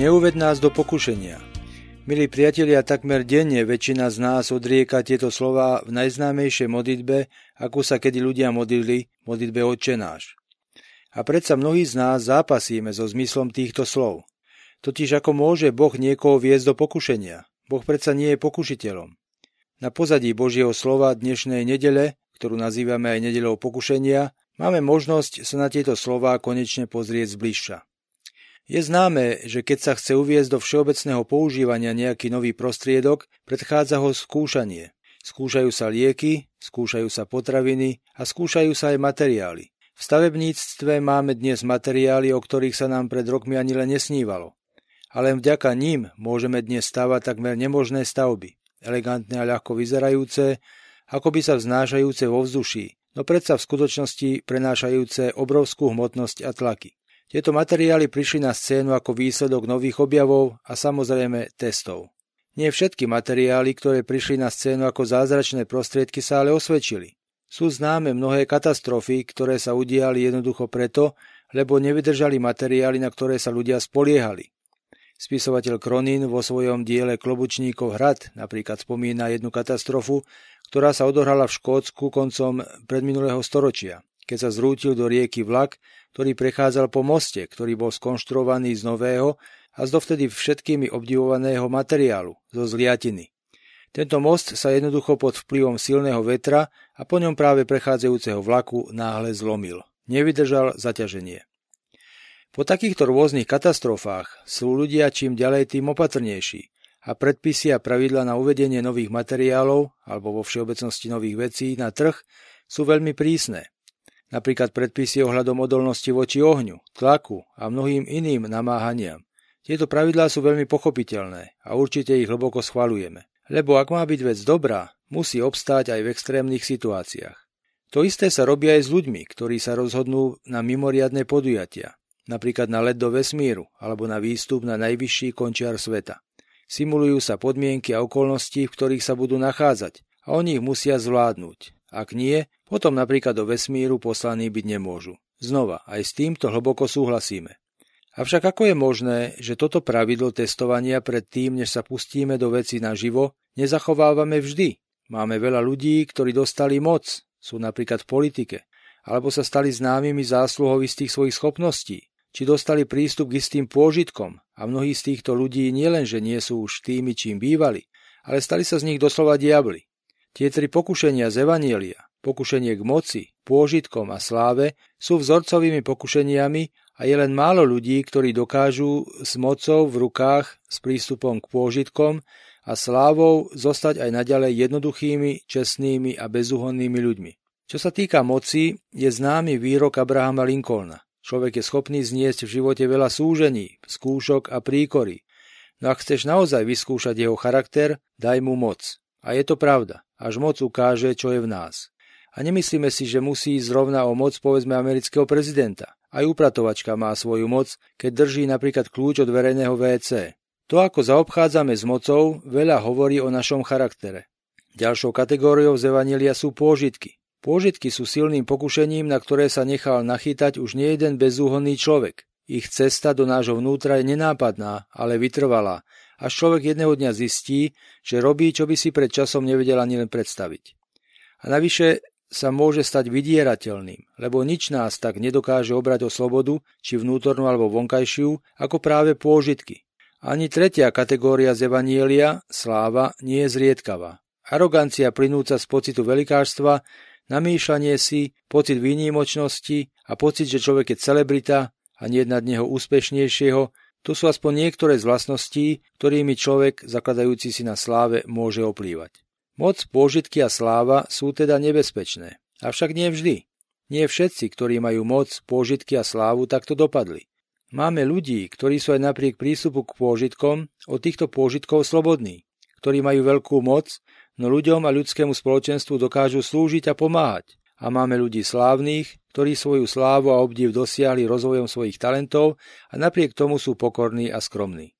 Neuved nás do pokušenia. Milí priatelia, takmer denne väčšina z nás odrieka tieto slova v najznámejšej modlitbe, ako sa kedy ľudia modlili, modlitbe Otče náš. A predsa mnohí z nás zápasíme so zmyslom týchto slov. Totiž ako môže Boh niekoho viesť do pokušenia? Boh predsa nie je pokušiteľom. Na pozadí Božieho slova dnešnej nedele, ktorú nazývame aj nedelou pokušenia, máme možnosť sa na tieto slová konečne pozrieť zbližša. Je známe, že keď sa chce uviezť do všeobecného používania nejaký nový prostriedok, predchádza ho skúšanie. Skúšajú sa lieky, skúšajú sa potraviny a skúšajú sa aj materiály. V stavebníctve máme dnes materiály, o ktorých sa nám pred rokmi ani len nesnívalo. Ale vďaka ním môžeme dnes stavať takmer nemožné stavby. Elegantné a ľahko vyzerajúce, ako by sa vznášajúce vo vzduší, no predsa v skutočnosti prenášajúce obrovskú hmotnosť a tlaky. Tieto materiály prišli na scénu ako výsledok nových objavov a samozrejme testov. Nie všetky materiály, ktoré prišli na scénu ako zázračné prostriedky, sa ale osvedčili. Sú známe mnohé katastrofy, ktoré sa udiali jednoducho preto, lebo nevydržali materiály, na ktoré sa ľudia spoliehali. Spisovateľ Kronin vo svojom diele Klobučníkov hrad napríklad spomína jednu katastrofu, ktorá sa odohrala v Škótsku koncom predminulého storočia keď sa zrútil do rieky vlak, ktorý prechádzal po moste, ktorý bol skonštruovaný z nového a z dovtedy všetkými obdivovaného materiálu, zo zliatiny. Tento most sa jednoducho pod vplyvom silného vetra a po ňom práve prechádzajúceho vlaku náhle zlomil. Nevydržal zaťaženie. Po takýchto rôznych katastrofách sú ľudia čím ďalej tým opatrnejší a predpisy a pravidla na uvedenie nových materiálov alebo vo všeobecnosti nových vecí na trh sú veľmi prísne napríklad predpisy ohľadom odolnosti voči ohňu, tlaku a mnohým iným namáhaniam. Tieto pravidlá sú veľmi pochopiteľné a určite ich hlboko schvalujeme. Lebo ak má byť vec dobrá, musí obstáť aj v extrémnych situáciách. To isté sa robí aj s ľuďmi, ktorí sa rozhodnú na mimoriadne podujatia, napríklad na let do vesmíru alebo na výstup na najvyšší končiar sveta. Simulujú sa podmienky a okolnosti, v ktorých sa budú nachádzať a oni ich musia zvládnuť. Ak nie, potom napríklad do vesmíru poslaní byť nemôžu. Znova, aj s týmto hlboko súhlasíme. Avšak ako je možné, že toto pravidlo testovania pred tým, než sa pustíme do veci naživo, nezachovávame vždy? Máme veľa ľudí, ktorí dostali moc, sú napríklad v politike, alebo sa stali známymi zásluhou istých svojich schopností, či dostali prístup k istým pôžitkom a mnohí z týchto ľudí nielenže nie sú už tými, čím bývali, ale stali sa z nich doslova diabli. Tie tri pokušenia z Evanielia, pokušenie k moci, pôžitkom a sláve, sú vzorcovými pokušeniami a je len málo ľudí, ktorí dokážu s mocou v rukách, s prístupom k pôžitkom a slávou zostať aj naďalej jednoduchými, čestnými a bezúhonnými ľuďmi. Čo sa týka moci, je známy výrok Abrahama Lincolna. Človek je schopný zniesť v živote veľa súžení, skúšok a príkory. No ak chceš naozaj vyskúšať jeho charakter, daj mu moc. A je to pravda, až moc ukáže, čo je v nás. A nemyslíme si, že musí ísť zrovna o moc povedzme amerického prezidenta. Aj upratovačka má svoju moc, keď drží napríklad kľúč od verejného WC. To, ako zaobchádzame s mocou, veľa hovorí o našom charaktere. Ďalšou kategóriou z Evanielia sú pôžitky. Pôžitky sú silným pokušením, na ktoré sa nechal nachytať už nejeden bezúhonný človek. Ich cesta do nášho vnútra je nenápadná, ale vytrvalá až človek jedného dňa zistí, že robí, čo by si pred časom nevedel ani len predstaviť. A navyše sa môže stať vydierateľným, lebo nič nás tak nedokáže obrať o slobodu, či vnútornú alebo vonkajšiu, ako práve pôžitky. Ani tretia kategória z Evanielia, sláva, nie je zriedkavá. Arogancia plynúca z pocitu velikárstva, namýšľanie si, pocit výnimočnosti a pocit, že človek je celebrita a nie nad neho úspešnejšieho, tu sú aspoň niektoré z vlastností, ktorými človek, zakladajúci si na sláve, môže oplývať. Moc, pôžitky a sláva sú teda nebezpečné. Avšak nie vždy. Nie všetci, ktorí majú moc, pôžitky a slávu, takto dopadli. Máme ľudí, ktorí sú aj napriek prístupu k pôžitkom od týchto pôžitkov slobodní, ktorí majú veľkú moc, no ľuďom a ľudskému spoločenstvu dokážu slúžiť a pomáhať a máme ľudí slávnych, ktorí svoju slávu a obdiv dosiahli rozvojom svojich talentov a napriek tomu sú pokorní a skromní.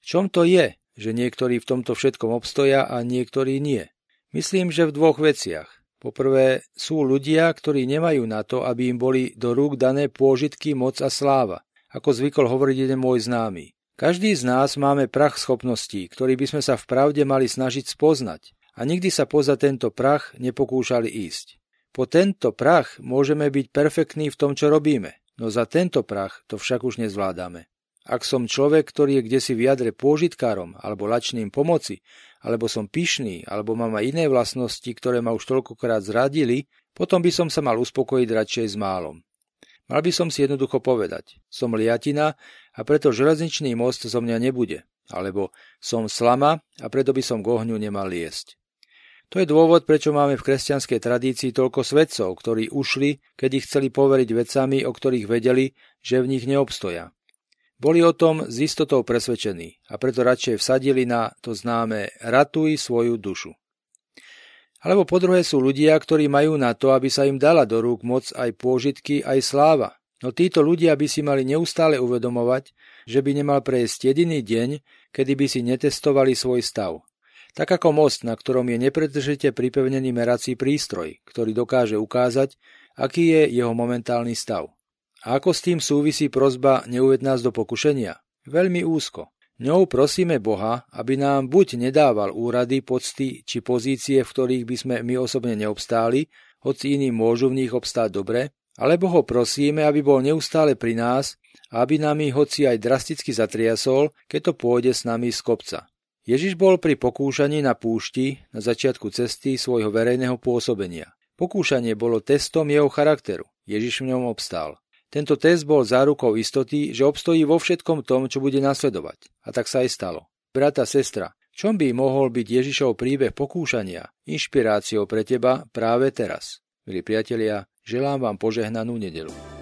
V čom to je, že niektorí v tomto všetkom obstoja a niektorí nie? Myslím, že v dvoch veciach. Poprvé sú ľudia, ktorí nemajú na to, aby im boli do rúk dané pôžitky, moc a sláva, ako zvykol hovoriť jeden môj známy. Každý z nás máme prach schopností, ktorý by sme sa v pravde mali snažiť spoznať a nikdy sa poza tento prach nepokúšali ísť. Po tento prach môžeme byť perfektní v tom, čo robíme, no za tento prach to však už nezvládame. Ak som človek, ktorý je kde si v jadre pôžitkárom alebo lačným pomoci, alebo som pyšný, alebo mám aj iné vlastnosti, ktoré ma už toľkokrát zradili, potom by som sa mal uspokojiť radšej s málom. Mal by som si jednoducho povedať, som liatina a preto železničný most zo mňa nebude, alebo som slama a preto by som k ohňu nemal liesť. To je dôvod, prečo máme v kresťanskej tradícii toľko svedcov, ktorí ušli, keď ich chceli poveriť vecami, o ktorých vedeli, že v nich neobstoja. Boli o tom s istotou presvedčení a preto radšej vsadili na to známe ratuj svoju dušu. Alebo po druhé sú ľudia, ktorí majú na to, aby sa im dala do rúk moc aj pôžitky, aj sláva. No títo ľudia by si mali neustále uvedomovať, že by nemal prejsť jediný deň, kedy by si netestovali svoj stav. Tak ako most, na ktorom je nepretržite pripevnený merací prístroj, ktorý dokáže ukázať, aký je jeho momentálny stav. A ako s tým súvisí prozba neuved nás do pokušenia? Veľmi úzko. Ňou prosíme Boha, aby nám buď nedával úrady, pocty či pozície, v ktorých by sme my osobne neobstáli, hoci iní môžu v nich obstáť dobre, alebo ho prosíme, aby bol neustále pri nás a aby nám ich hoci aj drasticky zatriasol, keď to pôjde s nami z kopca. Ježiš bol pri pokúšaní na púšti na začiatku cesty svojho verejného pôsobenia. Pokúšanie bolo testom jeho charakteru. Ježiš v ňom obstál. Tento test bol zárukou istoty, že obstojí vo všetkom tom, čo bude nasledovať. A tak sa aj stalo. Brata, sestra, čom by mohol byť Ježišov príbeh pokúšania inšpiráciou pre teba práve teraz? Milí priatelia, želám vám požehnanú nedelu.